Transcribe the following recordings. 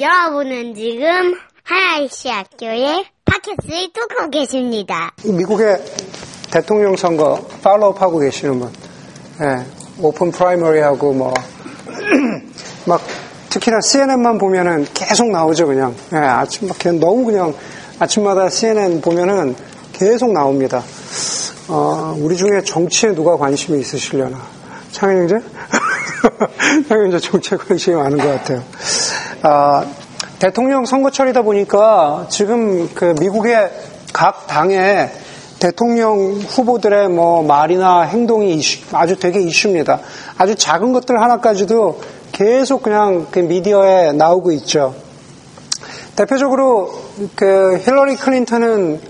여러분은 지금 하나이시 학교의 팟캐스트를 듣고 계십니다. 미국의 대통령 선거 follow 하고 계시는 분. 예, open primary하고 뭐, 막, 특히나 CNN만 보면은 계속 나오죠, 그냥. 예, 아침, 막, 그냥 너무 그냥, 아침마다 CNN 보면은 계속 나옵니다. 어, 우리 중에 정치에 누가 관심이 있으시려나. 창현 형제? 창현 형제 정치에 관심이 많은 것 같아요. 아, 대통령 선거철이다 보니까 지금 그 미국의 각 당의 대통령 후보들의 뭐 말이나 행동이 이슈, 아주 되게 이슈입니다. 아주 작은 것들 하나까지도 계속 그냥 그 미디어에 나오고 있죠. 대표적으로 그 힐러리 클린턴은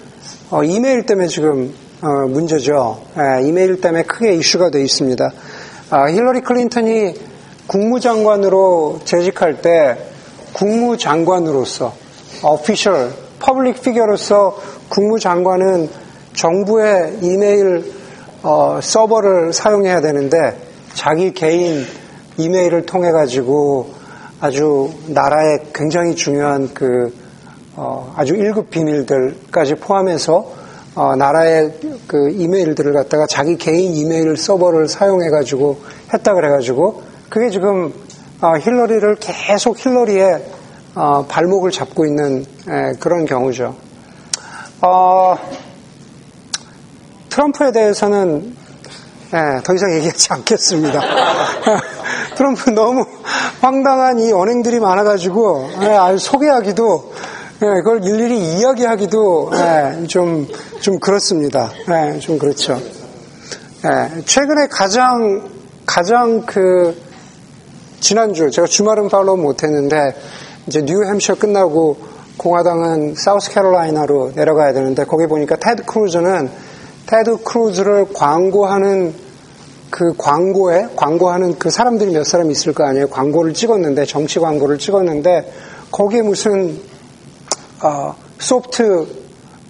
어, 이메일 때문에 지금 어, 문제죠. 예, 이메일 때문에 크게 이슈가 되어 있습니다. 아, 힐러리 클린턴이 국무장관으로 재직할 때 국무장관으로서 official public figure로서 국무장관은 정부의 이메일 어, 서버를 사용해야 되는데 자기 개인 이메일을 통해 가지고 아주 나라의 굉장히 중요한 그 어, 아주 1급 비밀들까지 포함해서 어, 나라의 그 이메일들을 갖다가 자기 개인 이메일 서버를 사용해 가지고 했다 그래 가지고 그게 지금 어, 힐러리를 계속 힐러리의 어, 발목을 잡고 있는 에, 그런 경우죠. 어, 트럼프에 대해서는 예, 더 이상 얘기하지 않겠습니다. 트럼프 너무 황당한 이 언행들이 많아가지고 예, 소개하기도 예, 그걸 일일이 이야기하기도 예, 좀, 좀 그렇습니다. 예, 좀 그렇죠. 예, 최근에 가장 가장 그 지난주 제가 주말은 follow 못했는데 이제 뉴햄프셔 끝나고 공화당은 사우스캐롤라이나로 내려가야 되는데 거기 보니까 테드 크루즈는 테드 크루즈를 광고하는 그 광고에 광고하는 그 사람들이 몇 사람 있을 거 아니에요. 광고를 찍었는데 정치 광고를 찍었는데 거기에 무슨 어, soft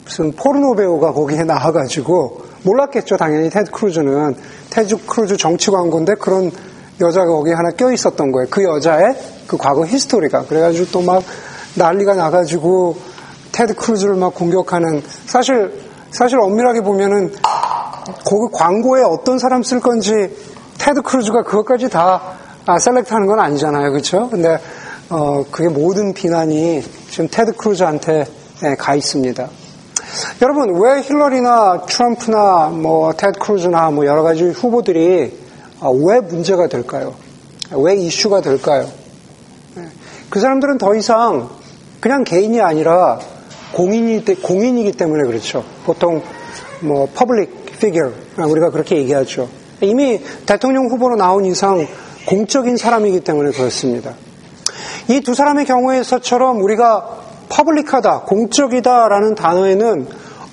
무슨 포르노 배우가 거기에 나와가지고 몰랐겠죠. 당연히 테드 크루즈는 테드 크루즈 정치 광고인데 그런 여자가 거기 하나 껴 있었던 거예요. 그 여자의 그 과거 history가 그래가지고 또 막 난리가 나가지고 테드 크루즈를 막 공격하는 사실 사실 엄밀하게 보면은 거기 광고에 어떤 사람 쓸 건지 테드 크루즈가 그것까지 다 아, select 하는 건 아니잖아요, 그렇죠? 근데 어, 그게 모든 비난이 지금 테드 크루즈한테 예, 가 있습니다. 여러분 왜 힐러리나 트럼프나 뭐 테드 크루즈나 뭐 여러 가지 후보들이 아, 왜 문제가 될까요? 왜 이슈가 될까요? 예, 그 사람들은 더 이상 그냥 개인이 아니라 공인이, 공인이기 때문에 그렇죠. 보통 뭐 public figure 우리가 그렇게 얘기하죠. 이미 대통령 후보로 나온 이상 공적인 사람이기 때문에 그렇습니다. 이 두 사람의 경우에서처럼 우리가 퍼블릭하다, 공적이다라는 단어에는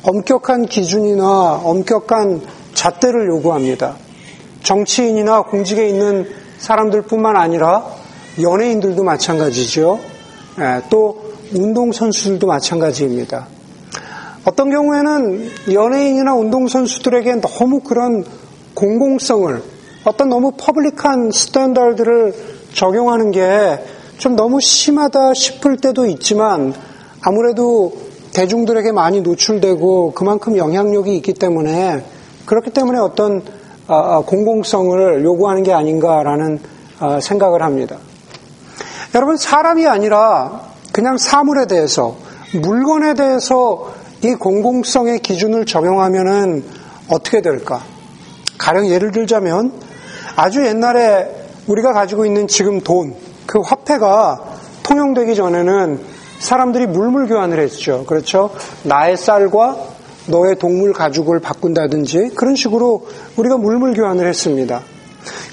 엄격한 기준이나 엄격한 잣대를 요구합니다. 정치인이나 공직에 있는 사람들뿐만 아니라 연예인들도 마찬가지죠. 예, 또 운동선수들도 마찬가지입니다. 어떤 경우에는 연예인이나 운동선수들에게 너무 그런 공공성을 어떤 너무 public한 standard를 적용하는 게 좀 너무 심하다 싶을 때도 있지만 아무래도 대중들에게 많이 노출되고 그만큼 영향력이 있기 때문에 그렇기 때문에 어떤 공공성을 요구하는 게 아닌가라는 아, 생각을 합니다. 여러분 사람이 아니라 그냥 사물에 대해서 물건에 대해서 이 공공성의 기준을 적용하면은 어떻게 될까? 가령 예를 들자면 아주 옛날에 우리가 가지고 있는 지금 돈, 그 화폐가 통용되기 전에는 사람들이 물물 교환을 했죠. 그렇죠? 나의 쌀과 너의 동물 가죽을 바꾼다든지 그런 식으로 우리가 물물 교환을 했습니다.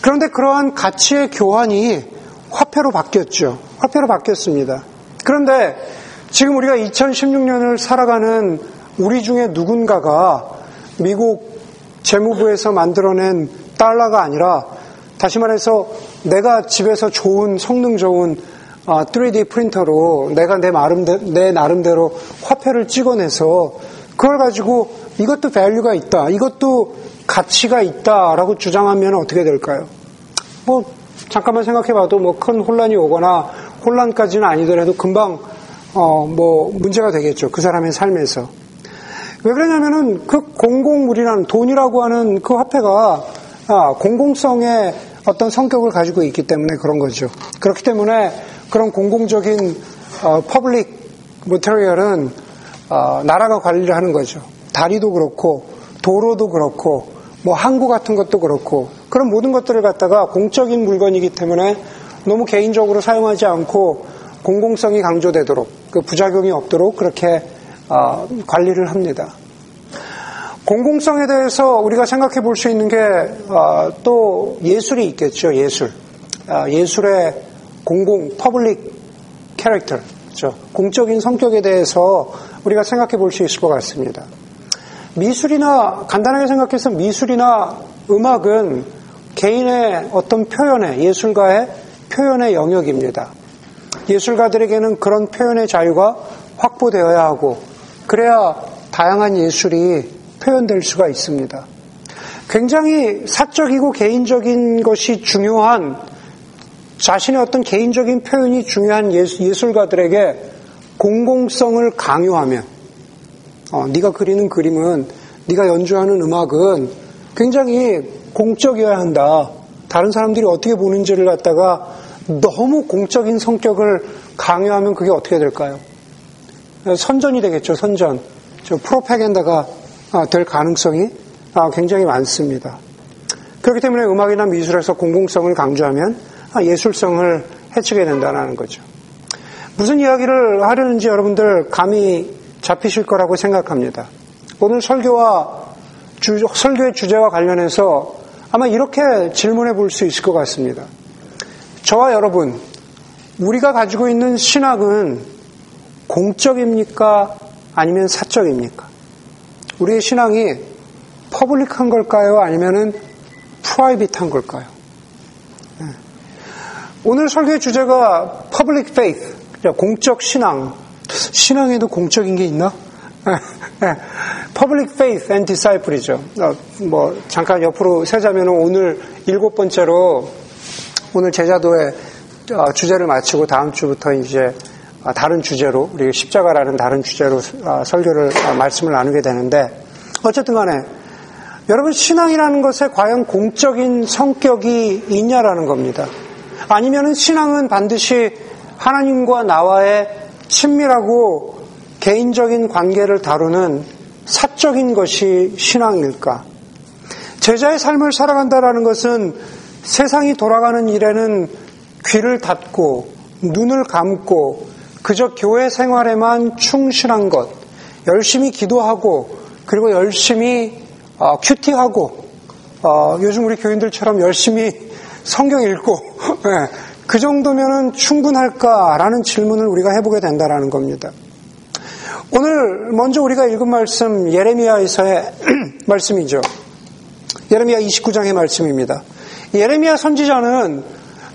그런데 그러한 가치의 교환이 화폐로 바뀌었죠. 화폐로 바뀌었습니다. 그런데 지금 우리가 2016년을 살아가는 우리 중에 누군가가 미국 재무부에서 만들어낸 달러가 아니라 다시 말해서 내가 집에서 좋은 성능 좋은 3D 아, 프린터로 내가 내, 내 나름대로 화폐를 찍어내서 그걸 가지고 이것도 value가 있다, 이것도 가치가 있다라고 주장하면 어떻게 될까요? 뭐 잠깐만 생각해봐도 뭐 큰 혼란이 오거나 혼란까지는 아니더라도 금방 어, 뭐 문제가 되겠죠. 그 사람의 삶에서. 왜 그러냐면은 그 공공물이라는 돈이라고 하는 그 화폐가 아, 공공성의 어떤 성격을 가지고 있기 때문에 그런 거죠. 그렇기 때문에 그런 공공적인 어, public material은 어, 나라가 관리를 하는 거죠. 다리도 그렇고 도로도 그렇고 뭐 항구 같은 것도 그렇고 그런 모든 것들을 갖다가 공적인 물건이기 때문에 너무 개인적으로 사용하지 않고 공공성이 강조되도록 그 부작용이 없도록 그렇게 어, 관리를 합니다. 공공성에 대해서 우리가 생각해 볼 수 있는 게 또 어, 예술이 있겠죠. 예술. 어, 예술의 공공 public character, 그렇죠? 공적인 성격에 대해서 우리가 생각해 볼 수 있을 것 같습니다. 미술이나 간단하게 생각해서 미술이나 음악은 개인의 어떤 표현의 예술가의 표현의 영역입니다. 예술가들에게는 그런 표현의 자유가 확보되어야 하고 그래야 다양한 예술이 표현될 수가 있습니다. 굉장히 사적이고 개인적인 것이 중요한 자신의 어떤 개인적인 표현이 중요한 예술가들에게 공공성을 강요하면 어, 네가 그리는 그림은 네가 연주하는 음악은 굉장히 공적이어야 한다. 다른 사람들이 어떻게 보는지를 갖다가 너무 공적인 성격을 강요하면 그게 어떻게 될까요? 선전이 되겠죠, 선전. 저 프로파겐다가 아, 될 가능성이 아, 굉장히 많습니다. 그렇기 때문에 음악이나 미술에서 공공성을 강조하면 아, 예술성을 해치게 된다는 거죠. 무슨 이야기를 하려는지 여러분들 감이 잡히실 거라고 생각합니다. 오늘 설교와 주, 설교의 주제와 관련해서 아마 이렇게 질문해 볼 수 있을 것 같습니다. 저와 여러분, 우리가 가지고 있는 신학은 공적입니까? 아니면 사적입니까? 우리의 신앙이 퍼블릭한 걸까요? 아니면은 private한 걸까요? 네. 오늘 설교의 주제가 public faith, 공적 신앙. 신앙에도 공적인 게 있나? Public faith and discipleship이죠. 뭐 잠깐 옆으로 세자면 오늘 일곱 번째로 오늘 제자도의 어, 주제를 마치고 다음 주부터 이제 어, 다른 주제로 우리 십자가라는 다른 주제로 어, 설교를 말씀을 나누게 되는데 어쨌든 간에 여러분 신앙이라는 것에 과연 공적인 성격이 있냐라는 겁니다. 아니면은 신앙은 반드시 하나님과 나와의 친밀하고 개인적인 관계를 다루는 사적인 것이 신앙일까? 제자의 삶을 살아간다라는 것은 세상이 돌아가는 일에는 귀를 닫고 눈을 감고 그저 교회 생활에만 충실한 것, 열심히 기도하고 그리고 열심히 어, 큐티하고 어, 요즘 우리 교인들처럼 열심히 성경 읽고 네, 그 정도면은 충분할까라는 질문을 우리가 해보게 된다라는 겁니다. 오늘 먼저 우리가 읽은 말씀 예레미야에서의 말씀이죠. 예레미야 29장의 말씀입니다. 예레미야 선지자는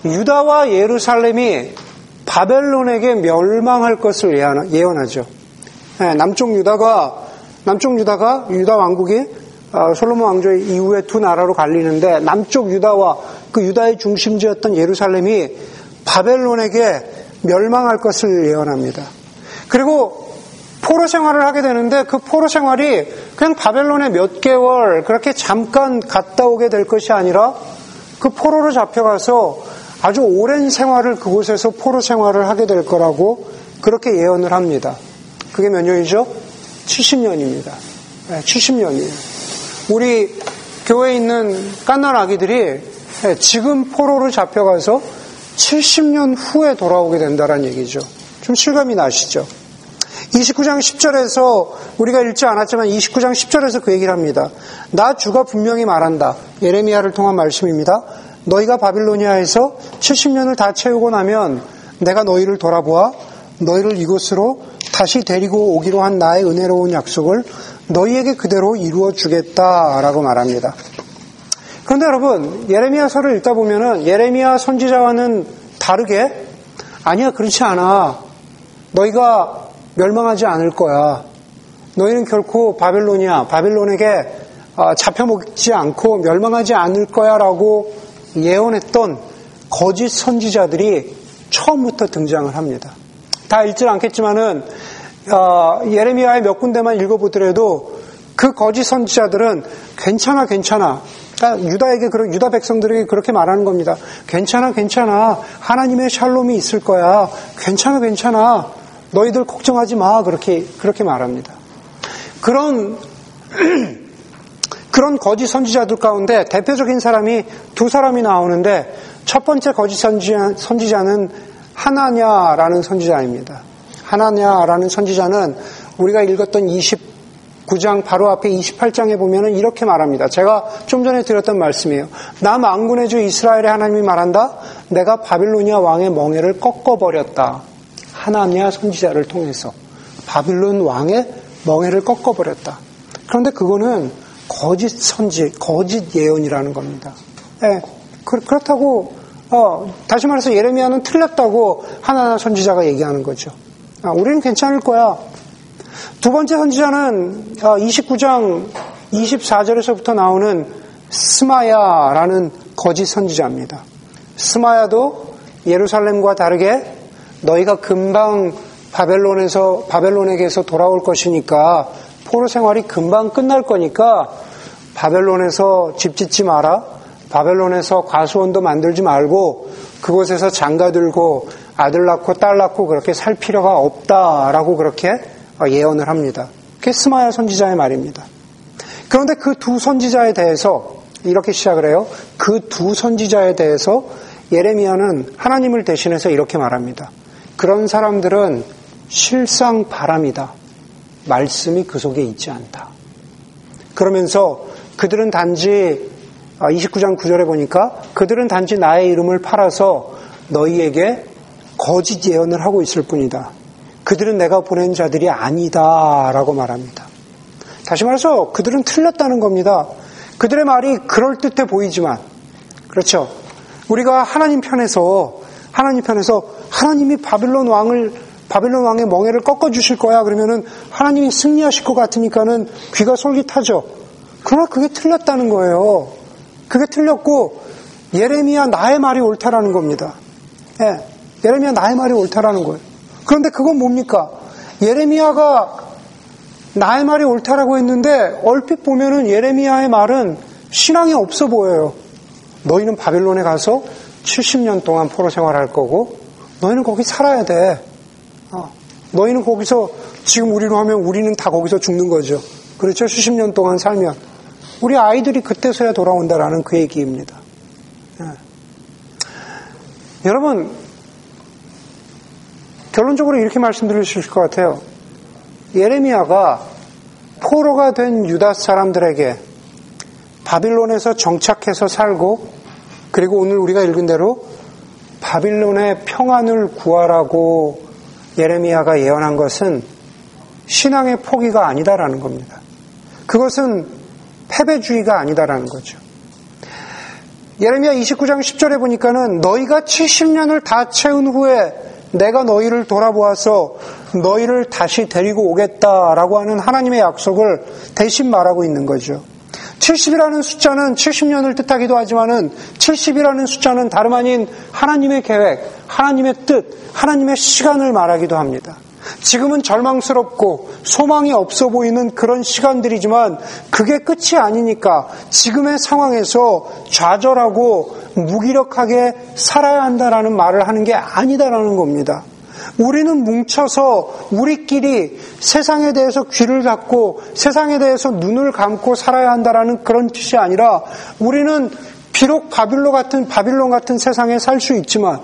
유다와 예루살렘이 바벨론에게 멸망할 것을 예언하죠. 네, 남쪽 유다가 남쪽 유다가 유다 왕국이 어, 솔로몬 왕조 이후에 두 나라로 갈리는데 남쪽 유다와 그 유다의 중심지였던 예루살렘이 바벨론에게 멸망할 것을 예언합니다. 그리고 포로 생활을 하게 되는데 그 포로 생활이 그냥 바벨론에 몇 개월 그렇게 잠깐 갔다 오게 될 것이 아니라 그 포로로 잡혀가서 아주 오랜 생활을 그곳에서 포로 생활을 하게 될 거라고 그렇게 예언을 합니다. 그게 몇 년이죠? 70년입니다. 네, 70년이에요. 우리 교회에 있는 깐난 아기들이 네, 지금 포로로 잡혀가서 70년 후에 돌아오게 된다는 얘기죠. 좀 실감이 나시죠? 29장 10절에서 우리가 읽지 않았지만 29장 10절에서 그 얘기를 합니다. 나 주가 분명히 말한다. 예레미야를 통한 말씀입니다. 너희가 바빌로니아에서 70년을 다 채우고 나면 내가 너희를 돌아보아 너희를 이곳으로 다시 데리고 오기로 한 나의 은혜로운 약속을 너희에게 그대로 이루어 주겠다라고 말합니다. 그런데 여러분, 예레미야서를 읽다 보면은 예레미야 선지자와는 다르게 아니야, 그렇지 않아. 너희가 멸망하지 않을 거야. 너희는 결코 바벨론이야. 바벨론에게 어, 잡혀먹지 않고 멸망하지 않을 거야 라고 예언했던 거짓 선지자들이 처음부터 등장을 합니다. 다 읽지는 않겠지만은 어, 예레미야의 몇 군데만 읽어보더라도 그 거짓 선지자들은 괜찮아 괜찮아 그러니까 유다에게 유다 백성들에게 그렇게 말하는 겁니다. 괜찮아 괜찮아 하나님의 샬롬이 있을 거야. 괜찮아 괜찮아 너희들 걱정하지 마 그렇게 그렇게 말합니다. 그런 그런 거짓 선지자들 가운데 대표적인 사람이 두 사람이 나오는데 첫 번째 거짓 선지자, 선지자는 하나냐라는 선지자입니다. 하나냐라는 선지자는 우리가 읽었던 29장 바로 앞에 28장에 보면은 이렇게 말합니다. 제가 좀 전에 드렸던 말씀이에요. 남안군의 주 이스라엘의 하나님이 말한다. 내가 바빌로니아 왕의 멍에를 꺾어버렸다. 하나냐 선지자를 통해서 바빌론 왕의 멍에를 꺾어버렸다. 그런데 그거는 거짓 선지, 거짓 예언이라는 겁니다. 네, 그, 렇다고 어, 다시 말해서 예레미야는 틀렸다고 하나나 선지자가 얘기하는 거죠. 아, 우리는 괜찮을 거야. 두 번째 선지자는 29장 어, 24절에서부터 나오는 스마야라는 거짓 선지자입니다. 스마야도 예루살렘과 다르게 너희가 금방 바벨론에서 바벨론에게서 돌아올 것이니까 포로 생활이 금방 끝날 거니까 바벨론에서 집 짓지 마라. 바벨론에서 과수원도 만들지 말고 그곳에서 장가 들고 아들 낳고 딸 낳고 그렇게 살 필요가 없다라고 그렇게 예언을 합니다. 그게 스마야 선지자의 말입니다. 그런데 그 두 선지자에 대해서 이렇게 시작을 해요. 그 두 선지자에 대해서 예레미야는 하나님을 대신해서 이렇게 말합니다. 그런 사람들은 실상 바람이다. 말씀이 그 속에 있지 않다. 그러면서 그들은 단지 29장 아, 9절에 보니까 그들은 단지 나의 이름을 팔아서 너희에게 거짓 예언을 하고 있을 뿐이다. 그들은 내가 보낸 자들이 아니다 라고 말합니다. 다시 말해서 그들은 틀렸다는 겁니다. 그들의 말이 그럴듯해 보이지만 그렇죠. 우리가 하나님 편에서 하나님 편에서 하나님이 바빌론 왕을 바빌론 왕의 멍에를 꺾어 주실 거야 그러면은 하나님이 승리하실 것 같으니까는 귀가 솔깃하죠. 그러나 그게 틀렸다는 거예요. 그게 틀렸고 예레미야 나의 말이 옳다라는 겁니다. 예, 예레미야 나의 말이 옳다라는 거예요. 그런데 그건 뭡니까? 예레미야가 나의 말이 옳다라고 했는데 얼핏 보면은 예레미야의 말은 신앙이 없어 보여요. 너희는 바빌론에 가서 70년 동안 포로 생활할 거고 너희는 거기 살아야 돼. 어, 너희는 거기서 지금 우리로 하면 우리는 다 거기서 죽는 거죠. 그렇죠? 70년 동안 살면 우리 아이들이 그때서야 돌아온다라는 그 얘기입니다. 예. 여러분 결론적으로 이렇게 말씀드릴 수 있을 것 같아요. 예레미야가 포로가 된 유다 사람들에게 바빌론에서 정착해서 살고 그리고 오늘 우리가 읽은 대로 바빌론의 평안을 구하라고 예레미야가 예언한 것은 신앙의 포기가 아니다라는 겁니다. 그것은 패배주의가 아니다라는 거죠. 예레미야 29장 10절에 보니까는 너희가 70년을 다 채운 후에 내가 너희를 돌아보아서 너희를 다시 데리고 오겠다라고 하는 하나님의 약속을 대신 말하고 있는 거죠. 70이라는 숫자는 70년을 뜻하기도 하지만은 70이라는 숫자는 다름 아닌 하나님의 계획, 하나님의 뜻, 하나님의 시간을 말하기도 합니다. 지금은 절망스럽고 소망이 없어 보이는 그런 시간들이지만 그게 끝이 아니니까 지금의 상황에서 좌절하고 무기력하게 살아야 한다라는 말을 하는 게 아니다라는 겁니다. 우리는 뭉쳐서 우리끼리 세상에 대해서 귀를 닫고 세상에 대해서 눈을 감고 살아야 한다라는 그런 뜻이 아니라 우리는 비록 바빌로 같은 바빌론 같은 세상에 살 수 있지만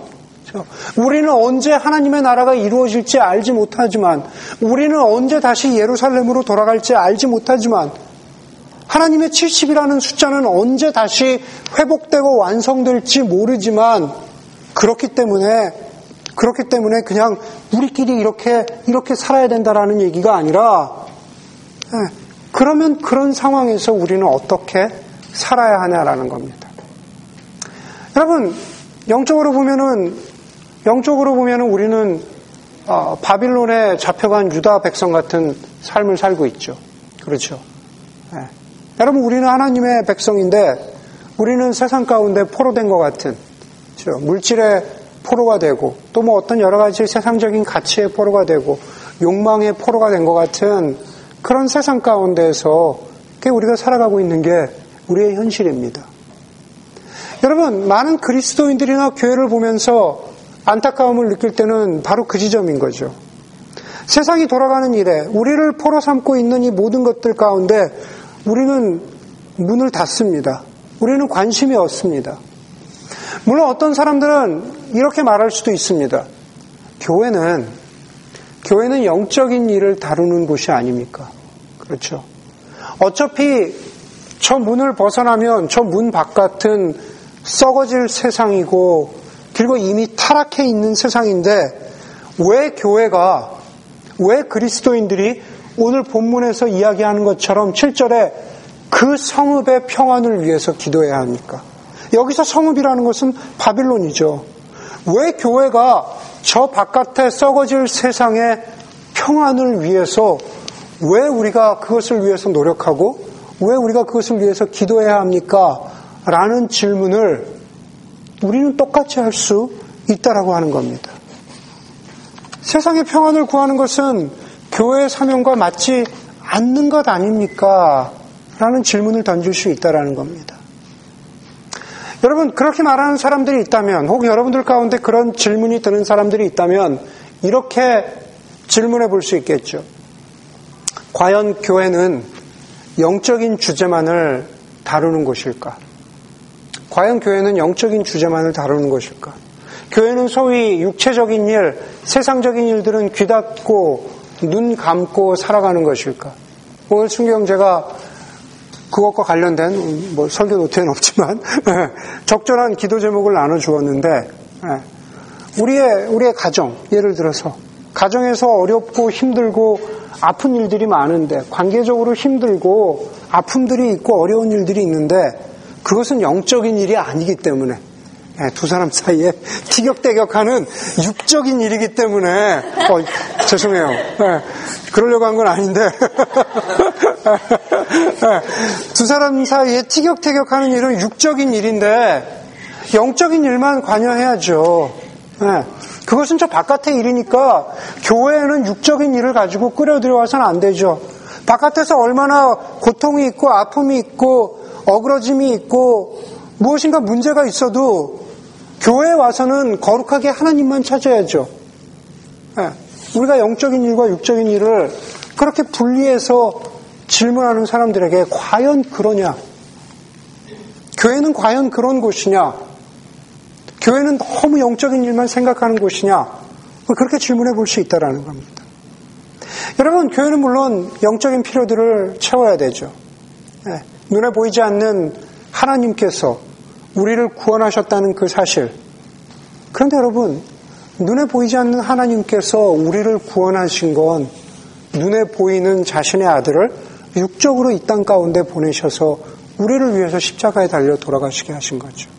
우리는 언제 하나님의 나라가 이루어질지 알지 못하지만 우리는 언제 다시 예루살렘으로 돌아갈지 알지 못하지만 하나님의 70이라는 숫자는 언제 다시 회복되고 완성될지 모르지만 그렇기 때문에 그렇기 때문에 그냥 우리끼리 이렇게 이렇게 살아야 된다라는 얘기가 아니라 예, 그러면 그런 상황에서 우리는 어떻게 살아야 하냐라는 겁니다. 여러분 영적으로 보면은 영적으로 보면은 우리는 어, 바빌론에 잡혀간 유다 백성 같은 삶을 살고 있죠. 그렇죠. 예. 여러분 우리는 하나님의 백성인데 우리는 세상 가운데 포로된 것 같은 그렇죠? 물질의 포로가 되고 또 뭐 어떤 여러 가지 세상적인 가치의 포로가 되고 욕망의 포로가 된 것 같은 그런 세상 가운데서 우리가 살아가고 있는 게 우리의 현실입니다. 여러분, 많은 그리스도인들이나 교회를 보면서 안타까움을 느낄 때는 바로 그 지점인 거죠. 세상이 돌아가는 일에 우리를 포로 삼고 있는 이 모든 것들 가운데 우리는 문을 닫습니다. 우리는 관심이 없습니다. 물론 어떤 사람들은 이렇게 말할 수도 있습니다. 교회는 교회는 영적인 일을 다루는 곳이 아닙니까? 그렇죠. 어차피 저 문을 벗어나면 저 문 바깥은 썩어질 세상이고 그리고 이미 타락해 있는 세상인데 왜 교회가 왜 그리스도인들이 오늘 본문에서 이야기하는 것처럼 7절에 그 성읍의 평안을 위해서 기도해야 합니까? 여기서 성읍이라는 것은 바빌론이죠. 왜 교회가 저 바깥에 썩어질 세상의 평안을 위해서 왜 우리가 그것을 위해서 노력하고 왜 우리가 그것을 위해서 기도해야 합니까? 라는 질문을 우리는 똑같이 할 수 있다라고 하는 겁니다. 세상의 평안을 구하는 것은 교회의 사명과 맞지 않는 것 아닙니까? 라는 질문을 던질 수 있다라는 겁니다. 여러분, 그렇게 말하는 사람들이 있다면, 혹 여러분들 가운데 그런 질문이 드는 사람들이 있다면, 이렇게 질문해 볼 수 있겠죠. 과연 교회는 영적인 주제만을 다루는 곳일까? 과연 교회는 영적인 주제만을 다루는 것일까? 교회는 소위 육체적인 일, 세상적인 일들은 귀 닫고 눈 감고 살아가는 것일까? 오늘 순경 제가 그것과 관련된 뭐 설교 노트에는 없지만 적절한 기도 제목을 나눠 주었는데 예, 우리의 우리의 가정 예를 들어서 가정에서 어렵고 힘들고 아픈 일들이 많은데 관계적으로 힘들고 아픔들이 있고 어려운 일들이 있는데 그것은 영적인 일이 아니기 때문에 예, 두 사람 사이에 티격태격하는 육적인 일이기 때문에 어, 죄송해요. 네, 그러려고 한 건 아닌데 네, 두 사람 사이에 티격태격하는 일은 육적인 일인데 영적인 일만 관여해야죠. 네, 그것은 저 바깥의 일이니까 교회에는 육적인 일을 가지고 끌어들여와서는 안 되죠. 바깥에서 얼마나 고통이 있고 아픔이 있고 어그러짐이 있고 무엇인가 문제가 있어도 교회에 와서는 거룩하게 하나님만 찾아야죠. 네. 우리가 영적인 일과 육적인 일을 그렇게 분리해서 질문하는 사람들에게 과연 그러냐? 교회는 과연 그런 곳이냐? 교회는 너무 영적인 일만 생각하는 곳이냐? 그렇게 질문해 볼 수 있다라는 겁니다. 여러분, 교회는 물론 영적인 필요들을 채워야 되죠. 네. 눈에 보이지 않는 하나님께서 우리를 구원하셨다는 그 사실. 그런데 여러분, 눈에 보이지 않는 하나님께서 우리를 구원하신 건 눈에 보이는 자신의 아들을 육적으로 이 땅 가운데 보내셔서 우리를 위해서 십자가에 달려 돌아가시게 하신 거죠.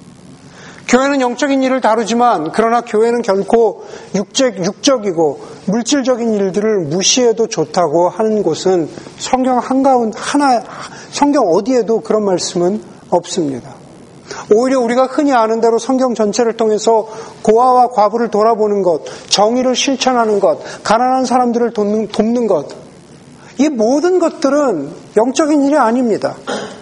교회는 영적인 일을 다루지만 그러나 교회는 결코 육적, 육적이고 물질적인 일들을 무시해도 좋다고 하는 곳은 성경 한가운 하나 성경 어디에도 그런 말씀은 없습니다. 오히려 우리가 흔히 아는 대로 성경 전체를 통해서 고아와 과부를 돌아보는 것, 정의를 실천하는 것, 가난한 사람들을 돕는, 돕는 것, 이 모든 것들은 영적인 일이 아닙니다.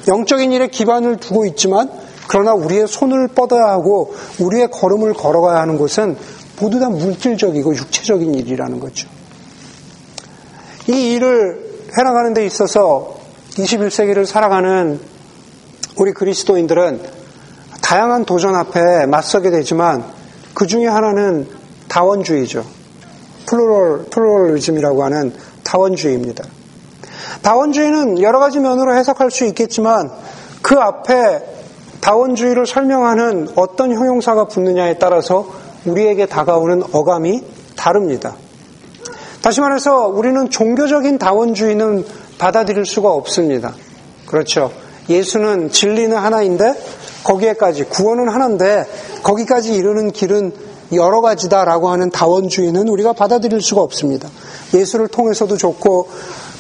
영적인 일에 기반을 두고 있지만, 그러나 우리의 손을 뻗어야 하고, 우리의 걸음을 걸어가야 하는 것은 모두 다 물질적이고 육체적인 일이라는 거죠. 이 일을 해나가는 데 있어서 21세기를 살아가는 우리 그리스도인들은 다양한 도전 앞에 맞서게 되지만 그 중에 하나는 다원주의죠. plural, pluralism이라고 하는 다원주의입니다. 다원주의는 여러 가지 면으로 해석할 수 있겠지만 그 앞에 다원주의를 설명하는 어떤 형용사가 붙느냐에 따라서 우리에게 다가오는 어감이 다릅니다. 다시 말해서 우리는 종교적인 다원주의는 받아들일 수가 없습니다. 그렇죠. 예수는 진리는 하나인데 거기에까지 구원은 하나인데 거기까지 이르는 길은 여러 가지다라고 하는 다원주의는 우리가 받아들일 수가 없습니다. 예수를 통해서도 좋고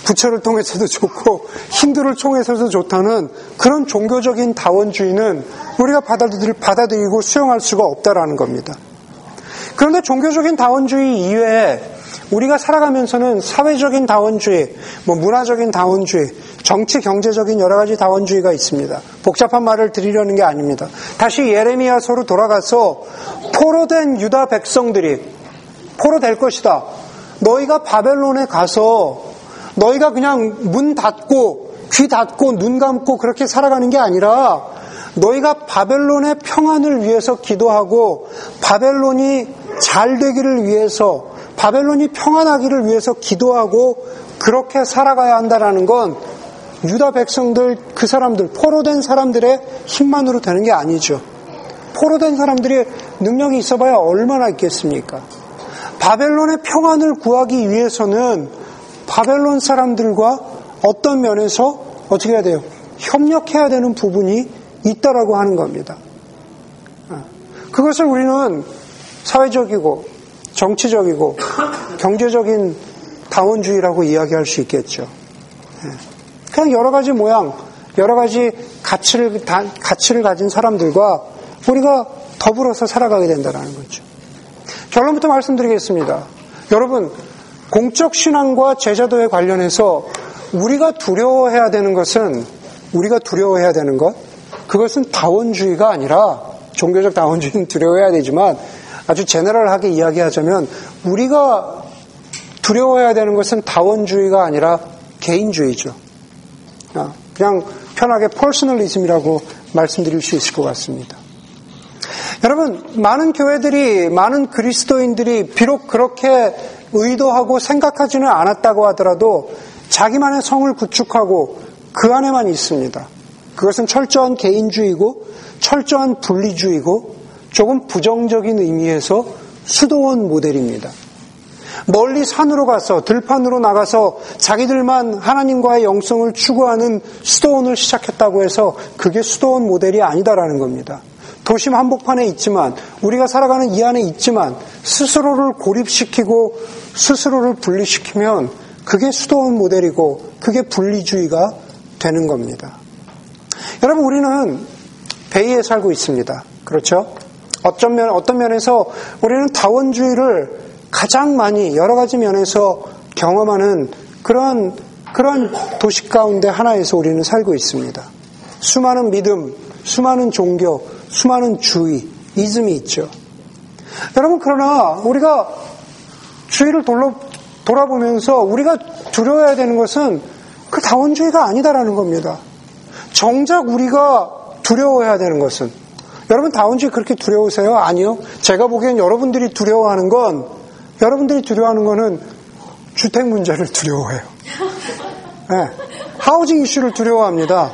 부처를 통해서도 좋고 힌두를 통해서도 좋다는 그런 종교적인 다원주의는 우리가 받아들이고 수용할 수가 없다라는 겁니다. 그런데 종교적인 다원주의 이외에 우리가 살아가면서는 사회적인 다원주의, 뭐 문화적인 다원주의, 정치 경제적인 여러 가지 다원주의가 있습니다. 복잡한 말을 드리려는 게 아닙니다. 다시 예레미야서로 돌아가서 포로된 유다 백성들이 포로될 것이다. 너희가 바벨론에 가서 너희가 그냥 문 닫고 귀 닫고 눈 감고 그렇게 살아가는 게 아니라 너희가 바벨론의 평안을 위해서 기도하고 바벨론이 잘 되기를 위해서 바벨론이 평안하기를 위해서 기도하고 그렇게 살아가야 한다라는 건 유다 백성들 그 사람들 포로된 사람들의 힘만으로 되는 게 아니죠. 포로된 사람들이 능력이 있어봐야 얼마나 있겠습니까? 바벨론의 평안을 구하기 위해서는 바벨론 사람들과 어떤 면에서 어떻게 해야 돼요? 협력해야 되는 부분이 있다라고 하는 겁니다. 그것을 우리는 사회적이고 정치적이고 경제적인 다원주의라고 이야기할 수 있겠죠. 그냥 여러 가지 모양, 여러 가지 가치를, 가치를 가진 사람들과 우리가 더불어서 살아가게 된다는 거죠. 결론부터 말씀드리겠습니다. 여러분, 공적 신앙과 제자도에 관련해서 우리가 두려워해야 되는 것은 우리가 두려워해야 되는 것 그것은 다원주의가 아니라 종교적 다원주의는 두려워해야 되지만 아주 제너럴하게 이야기하자면 우리가 두려워해야 되는 것은 다원주의가 아니라 개인주의죠. 아, 그냥 편하게 퍼스널리즘이라고 말씀드릴 수 있을 것 같습니다. 여러분, 많은 교회들이, 많은 그리스도인들이 비록 그렇게 의도하고 생각하지는 않았다고 하더라도 자기만의 성을 구축하고 그 안에만 있습니다. 그것은 철저한 개인주의고 철저한 분리주의고 조금 부정적인 의미에서 수도원 모델입니다. 멀리 산으로 가서 들판으로 나가서 자기들만 하나님과의 영성을 추구하는 수도원을 시작했다고 해서 그게 수도원 모델이 아니다라는 겁니다. 도심 한복판에 있지만 우리가 살아가는 이 안에 있지만 스스로를 고립시키고 스스로를 분리시키면 그게 수도원 모델이고 그게 분리주의가 되는 겁니다. 여러분 우리는 베이에 살고 있습니다. 그렇죠? 어떤 면 어떤 면에서 우리는 다원주의를 가장 많이 여러 가지 면에서 경험하는 그런 그런 도시 가운데 하나에서 우리는 살고 있습니다. 수많은 믿음, 수많은 종교, 수많은 주의, 이즘이 있죠. 여러분, 그러나 우리가 주의를 돌로, 돌아보면서 우리가 두려워해야 되는 것은 그 다원주의가 아니다라는 겁니다. 정작 우리가 두려워해야 되는 것은 여러분 다원주의 그렇게 두려우세요? 아니요. 제가 보기엔 여러분들이 두려워하는 건 여러분들이 두려워하는 거는 주택 문제를 두려워해요. 네. 하우징 이슈를 두려워합니다.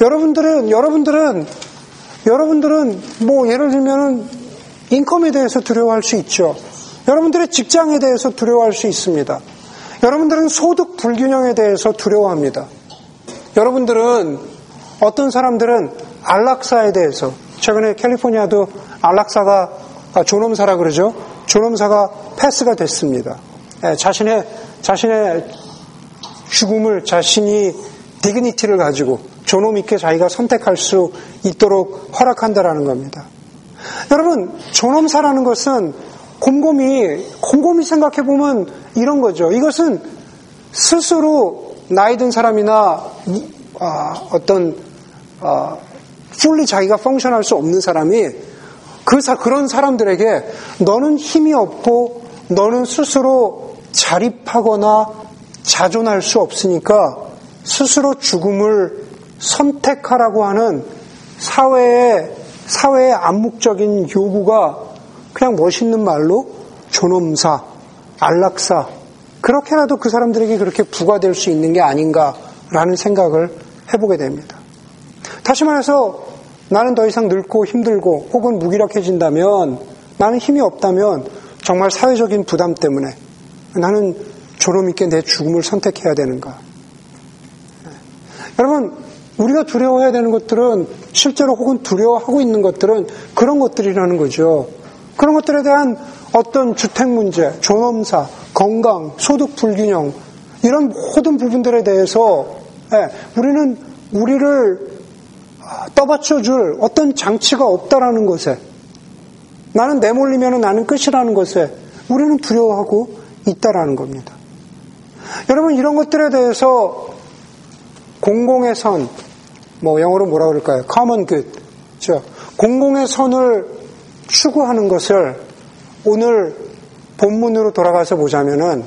여러분들은 여러분들은 여러분들은 뭐 예를 들면은 인컴에 대해서 두려워할 수 있죠. 여러분들의 직장에 대해서 두려워할 수 있습니다. 여러분들은 소득 불균형에 대해서 두려워합니다. 여러분들은 어떤 사람들은 안락사에 대해서 최근에 캘리포니아도 안락사가 아, 존엄사라 그러죠. 존엄사가 패스가 됐습니다. 예, 자신의 자신의 죽음을 자신이 디그니티를 가지고 존엄 있게 자기가 선택할 수 있도록 허락한다라는 겁니다. 여러분, 존엄사라는 것은 곰곰이, 곰곰이 생각해 보면 이런 거죠. 이것은 스스로 나이 든 사람이나 아, 어떤 아, 풀리 자기가 펑션할 수 없는 사람이 그 사, 그런 사람들에게 너는 힘이 없고 너는 스스로 자립하거나 자존할 수 없으니까 스스로 죽음을 선택하라고 하는 사회의, 사회의 암묵적인 요구가 그냥 멋있는 말로 존엄사, 안락사, 그렇게라도 그 사람들에게 그렇게 부과될 수 있는 게 아닌가라는 생각을 해보게 됩니다. 다시 말해서 나는 더 이상 늙고 힘들고 혹은 무기력해진다면 나는 힘이 없다면 정말 사회적인 부담 때문에 나는 졸음 있게 내 죽음을 선택해야 되는가. 여러분, 우리가 두려워해야 되는 것들은 실제로 혹은 두려워하고 있는 것들은 그런 것들이라는 거죠. 그런 것들에 대한 어떤 주택 문제, 존엄사, 건강, 소득 불균형 이런 모든 부분들에 대해서 예, 우리는 우리를 떠받쳐줄 어떤 장치가 없다라는 것에 나는 내몰리면 나는 끝이라는 것에 우리는 두려워하고 있다라는 겁니다. 여러분 이런 것들에 대해서 공공의 선, 뭐 영어로 뭐라 그럴까요? common good. 죠 공공의 선을 추구하는 것을 오늘 본문으로 돌아가서 보자면은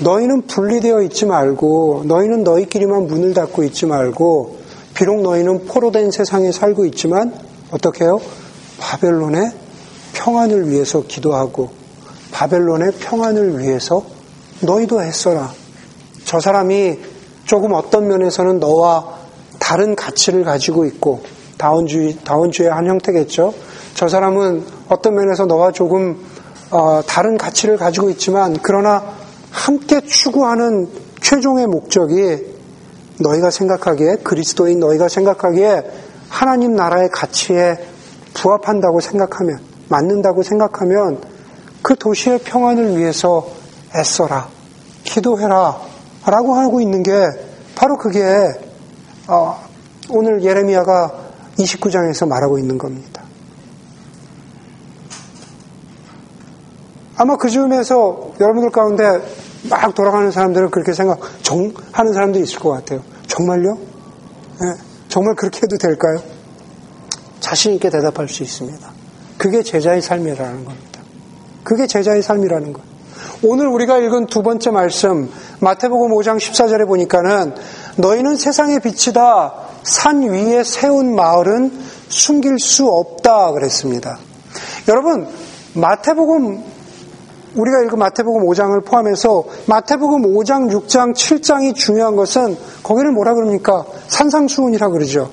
너희는 분리되어 있지 말고 너희는 너희끼리만 문을 닫고 있지 말고 비록 너희는 포로된 세상에 살고 있지만 어떻게 해요? 바벨론의 평안을 위해서 기도하고 바벨론의 평안을 위해서 너희도 했어라. 저 사람이 조금 어떤 면에서는 너와 다른 가치를 가지고 있고 다원주의 다원주의 한 형태겠죠. 저 사람은 어떤 면에서 너와 조금 어, 다른 가치를 가지고 있지만 그러나 함께 추구하는 최종의 목적이 너희가 생각하기에 그리스도인 너희가 생각하기에 하나님 나라의 가치에 부합한다고 생각하면 맞는다고 생각하면 그 도시의 평안을 위해서 애써라 기도해라 라고 하고 있는 게 바로 그게 어, 오늘 예레미야가 29장에서 말하고 있는 겁니다. 아마 그 즈음에서 여러분들 가운데 막 돌아가는 사람들은 그렇게 생각하는 사람도 있을 것 같아요. 정말요? 네, 정말 그렇게 해도 될까요? 자신 있게 대답할 수 있습니다. 그게 제자의 삶이라는 겁니다. 그게 제자의 삶이라는 것. 오늘 우리가 읽은 두 번째 말씀 마태복음 5장 14절에 보니까는 너희는 세상의 빛이다. 산 위에 세운 마을은 숨길 수 없다 그랬습니다. 여러분 마태복음 우리가 읽은 마태복음 5장을 포함해서 마태복음 5장, 6장, 7장이 중요한 것은 거기를 뭐라 그럽니까? 산상수훈이라 그러죠.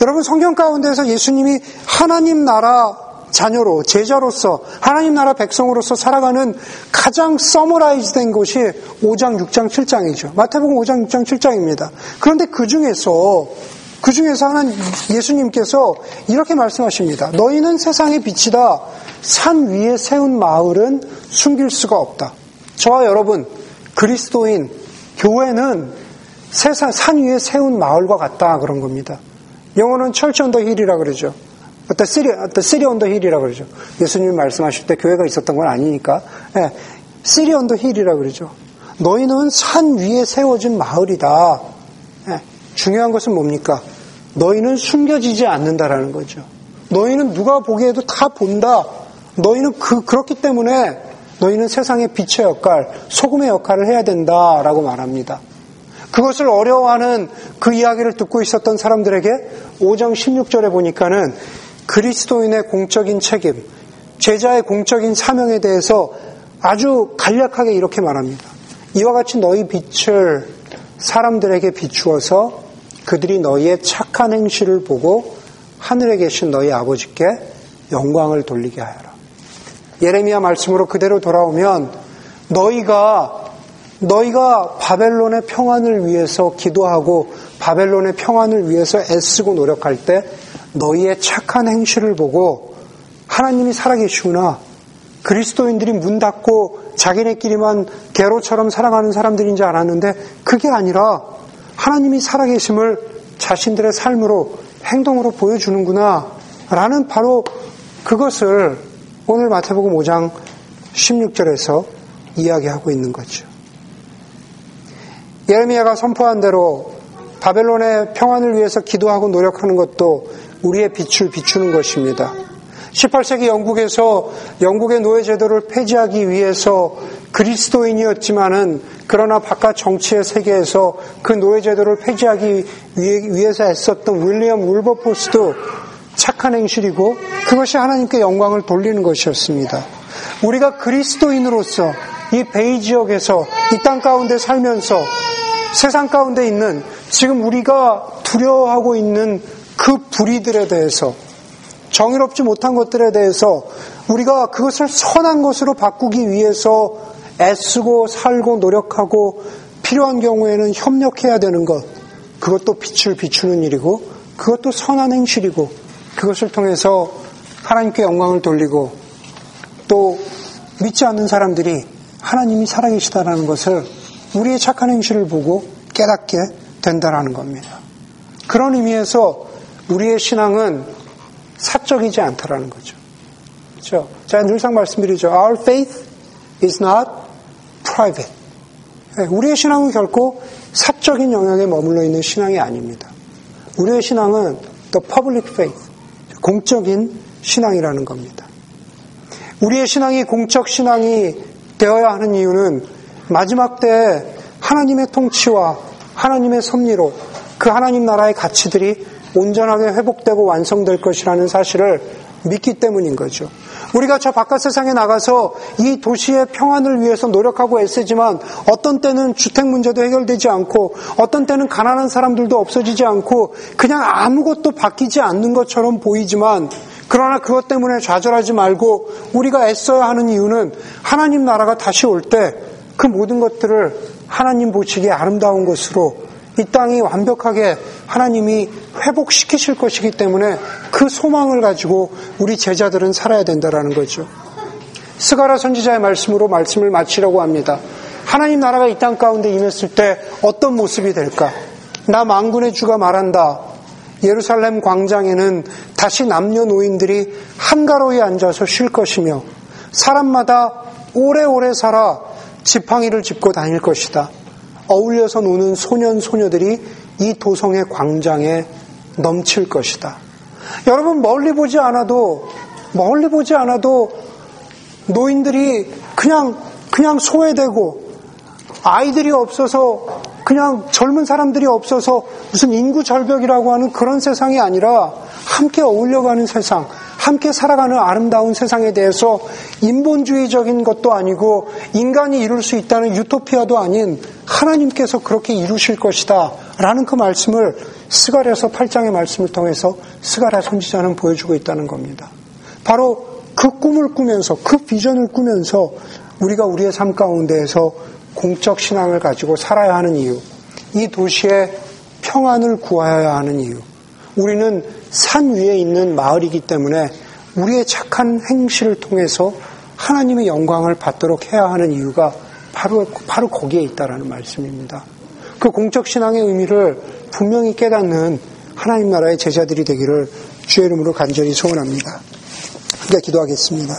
여러분 성경 가운데서 예수님이 하나님 나라 자녀로 제자로서 하나님 나라 백성으로서 살아가는 가장 summarize 된 것이 5장, 6장, 7장이죠. 마태복음 5장, 6장, 7장입니다. 그런데 그 중에서 그 중에서 하나님 예수님께서 이렇게 말씀하십니다. 너희는 세상의 빛이다. 산 위에 세운 마을은 숨길 수가 없다. 저와 여러분, 그리스도인, 교회는 세상, 산 위에 세운 마을과 같다. 그런 겁니다. 영어는 church on the hill이라 그러죠. 어떤 city, 어떤 city on the hill이라 그러죠. 예수님이 말씀하실 때 교회가 있었던 건 아니니까. 예, city on the hill이라 그러죠. 너희는 산 위에 세워진 마을이다. 예, 중요한 것은 뭡니까? 너희는 숨겨지지 않는다라는 거죠. 너희는 누가 보기에도 다 본다. 너희는 그, 그렇기 때문에 너희는 세상의 빛의 역할, 소금의 역할을 해야 된다라고 말합니다. 그것을 어려워하는 그 이야기를 듣고 있었던 사람들에게 5장 16절에 보니까는 그리스도인의 공적인 책임, 제자의 공적인 사명에 대해서 아주 간략하게 이렇게 말합니다. 이와 같이 너희 빛을 사람들에게 비추어서 그들이 너희의 착한 행실을 보고 하늘에 계신 너희 아버지께 영광을 돌리게 하여라. 예레미야 말씀으로 그대로 돌아오면 너희가 너희가 바벨론의 평안을 위해서 기도하고 바벨론의 평안을 위해서 애쓰고 노력할 때 너희의 착한 행실을 보고 하나님이 살아계시구나. 그리스도인들이 문 닫고 자기네끼리만 개로처럼 살아가는 사람들인 줄 알았는데 그게 아니라 하나님이 살아계심을 자신들의 삶으로 행동으로 보여주는구나. 라는 바로 그것을 오늘 마태복음 5장 16절에서 이야기하고 있는 거죠. 예레미야가 선포한 대로 바벨론의 평안을 위해서 기도하고 노력하는 것도 우리의 빛을 비추는 것입니다. 18세기 영국에서 영국의 노예 제도를 폐지하기 위해서 그리스도인이었지만은 그러나 바깥 정치의 세계에서 그 노예 제도를 폐지하기 위해서 애썼던 윌리엄 울버포스도 착한 행실이고 그것이 하나님께 영광을 돌리는 것이었습니다. 우리가 그리스도인으로서 이 베이 지역에서 이 땅 가운데 살면서 세상 가운데 있는 지금 우리가 두려워하고 있는 그 불의들에 대해서 정의롭지 못한 것들에 대해서 우리가 그것을 선한 것으로 바꾸기 위해서 애쓰고 살고 노력하고 필요한 경우에는 협력해야 되는 것 그것도 빛을 비추는 일이고 그것도 선한 행실이고 그것을 통해서 하나님께 영광을 돌리고 또 믿지 않는 사람들이 하나님이 살아계시다라는 것을 우리의 착한 행실을 보고 깨닫게 된다라는 겁니다. 그런 의미에서 우리의 신앙은 사적이지 않다라는 거죠. 그렇죠? 제가 늘상 말씀드리죠. Our faith is not private. 네, 우리의 신앙은 결코 사적인 영역에 머물러 있는 신앙이 아닙니다. 우리의 신앙은 the public faith, 공적인 신앙이라는 겁니다. 우리의 신앙이 공적 신앙이 되어야 하는 이유는 마지막 때에 하나님의 통치와 하나님의 섭리로 그 하나님 나라의 가치들이 온전하게 회복되고 완성될 것이라는 사실을 믿기 때문인 거죠. 우리가 저 바깥 세상에 나가서 이 도시의 평안을 위해서 노력하고 애쓰지만 어떤 때는 주택 문제도 해결되지 않고 어떤 때는 가난한 사람들도 없어지지 않고 그냥 아무것도 바뀌지 않는 것처럼 보이지만 그러나 그것 때문에 좌절하지 말고 우리가 애써야 하는 이유는 하나님 나라가 다시 올 때 그 모든 것들을 하나님 보시기에 아름다운 것으로 이 땅이 완벽하게 하나님이 회복시키실 것이기 때문에 그 소망을 가지고 우리 제자들은 살아야 된다라는 거죠. 스가라 선지자의 말씀으로 말씀을 마치려고 합니다. 하나님 나라가 이 땅 가운데 임했을 때 어떤 모습이 될까? 나 망군의 주가 말한다. 예루살렘 광장에는 다시 남녀노인들이 한가로이 앉아서 쉴 것이며 사람마다 오래오래 살아 지팡이를 짚고 다닐 것이다. 어울려서 노는 소년 소녀들이 이 도성의 광장에 넘칠 것이다. 여러분 멀리 보지 않아도 멀리 보지 않아도 노인들이 그냥 그냥 소외되고 아이들이 없어서 그냥 젊은 사람들이 없어서 무슨 인구 절벽이라고 하는 그런 세상이 아니라 함께 어울려가는 세상, 함께 살아가는 아름다운 세상에 대해서 인본주의적인 것도 아니고 인간이 이룰 수 있다는 유토피아도 아닌 하나님께서 그렇게 이루실 것이다. 라는 그 말씀을 스가랴서 8장의 말씀을 통해서 스가랴 선지자는 보여주고 있다는 겁니다. 바로 그 꿈을 꾸면서 그 비전을 꾸면서 우리가 우리의 삶 가운데에서 공적 신앙을 가지고 살아야 하는 이유, 이 도시의 평안을 구하여야 하는 이유, 우리는 산 위에 있는 마을이기 때문에 우리의 착한 행실을 통해서 하나님의 영광을 받도록 해야 하는 이유가 바로, 바로 거기에 있다라는 말씀입니다. 그 공적 신앙의 의미를 분명히 깨닫는 하나님 나라의 제자들이 되기를 주의 이름으로 간절히 소원합니다. 우리가 기도하겠습니다.